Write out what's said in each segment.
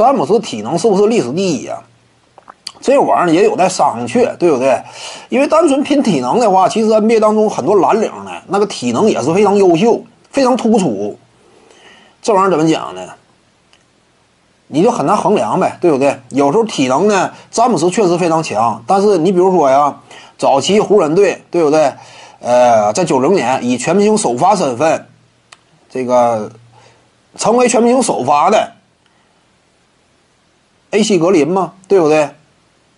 詹姆斯体能是不是历史第一呀？这玩意儿也有待商榷，对不对？因为单纯拼体能的话，其实 NBA 当中很多蓝领呢，那个体能也是非常优秀、非常突出。这玩意儿怎么讲呢？你就很难衡量呗，对不对？有时候体能呢，詹姆斯确实非常强，但是你比如说呀，早期湖人队，对不对？呃，在九零年以全明星首发身份，这个成为全明星首发的 A.C. 格林嘛，对不对？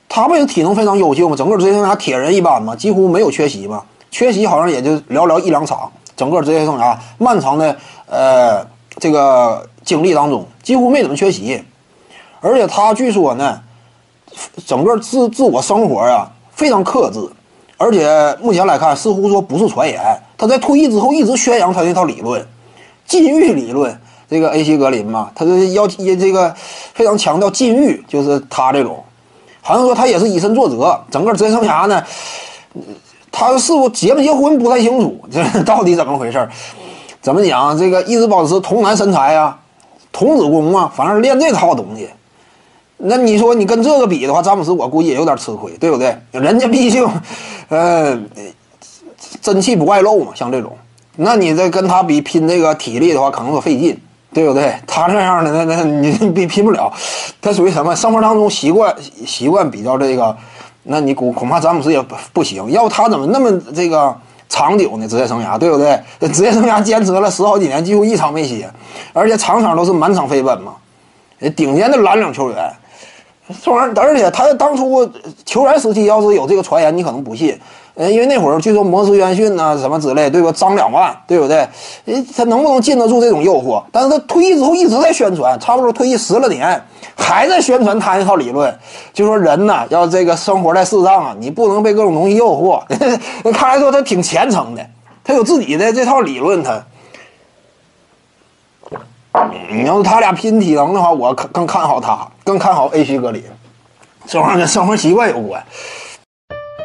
他不也体能非常优秀吗？整个职业生涯铁人一般嘛，几乎没有缺席嘛，缺席好像也就寥寥一两场。整个职业生涯漫长的呃这个经历当中，几乎没怎么缺席。而且他据说呢，整个自自我生活啊非常克制，而且目前来看似乎说不是传言，他在退役之后一直宣扬他那套理论，禁欲理论。这个 A.C. 格林嘛，他是要也这个非常强调禁欲，就是他这种。好像说他也是以身作则，整个职业生涯呢，他是不结没结婚不太清楚，这 到底怎么回事怎么讲？这个一直保持童男身材啊，童子功啊，反正练这套东西。那你说你跟这个比的话，詹姆斯我估计也有点吃亏，对不对？人家毕竟，呃，真气不外露嘛，像这种，那你再跟他比拼这个体力的话，可能说费劲。对不对？他这样的，那那你你比拼不了。他属于什么？生活当中习惯习惯比较这个，那你恐恐怕詹姆斯也不不行。要不他怎么那么这个长久呢？职业生涯，对不对？职业生涯坚持了十好几年，几乎一场没歇，而且场场都是满场飞奔嘛。顶尖的蓝领球员，这玩意儿，而且他当初球员时期要是有这个传言，你可能不信。呃，因为那会儿据说摩斯元逊呐什么之类，对吧？张两万，对不对？诶，他能不能禁得住这种诱惑？但是他退役之后一直在宣传，差不多退役十来年，还在宣传他那套理论，就说人呐要这个生活在世上啊，你不能被各种东西诱惑。那看来说他挺虔诚的，他有自己的这套理论。他，你要是他俩拼体能的话，我更看好他，更看好 A 区格林，这玩意儿跟生活习惯有关。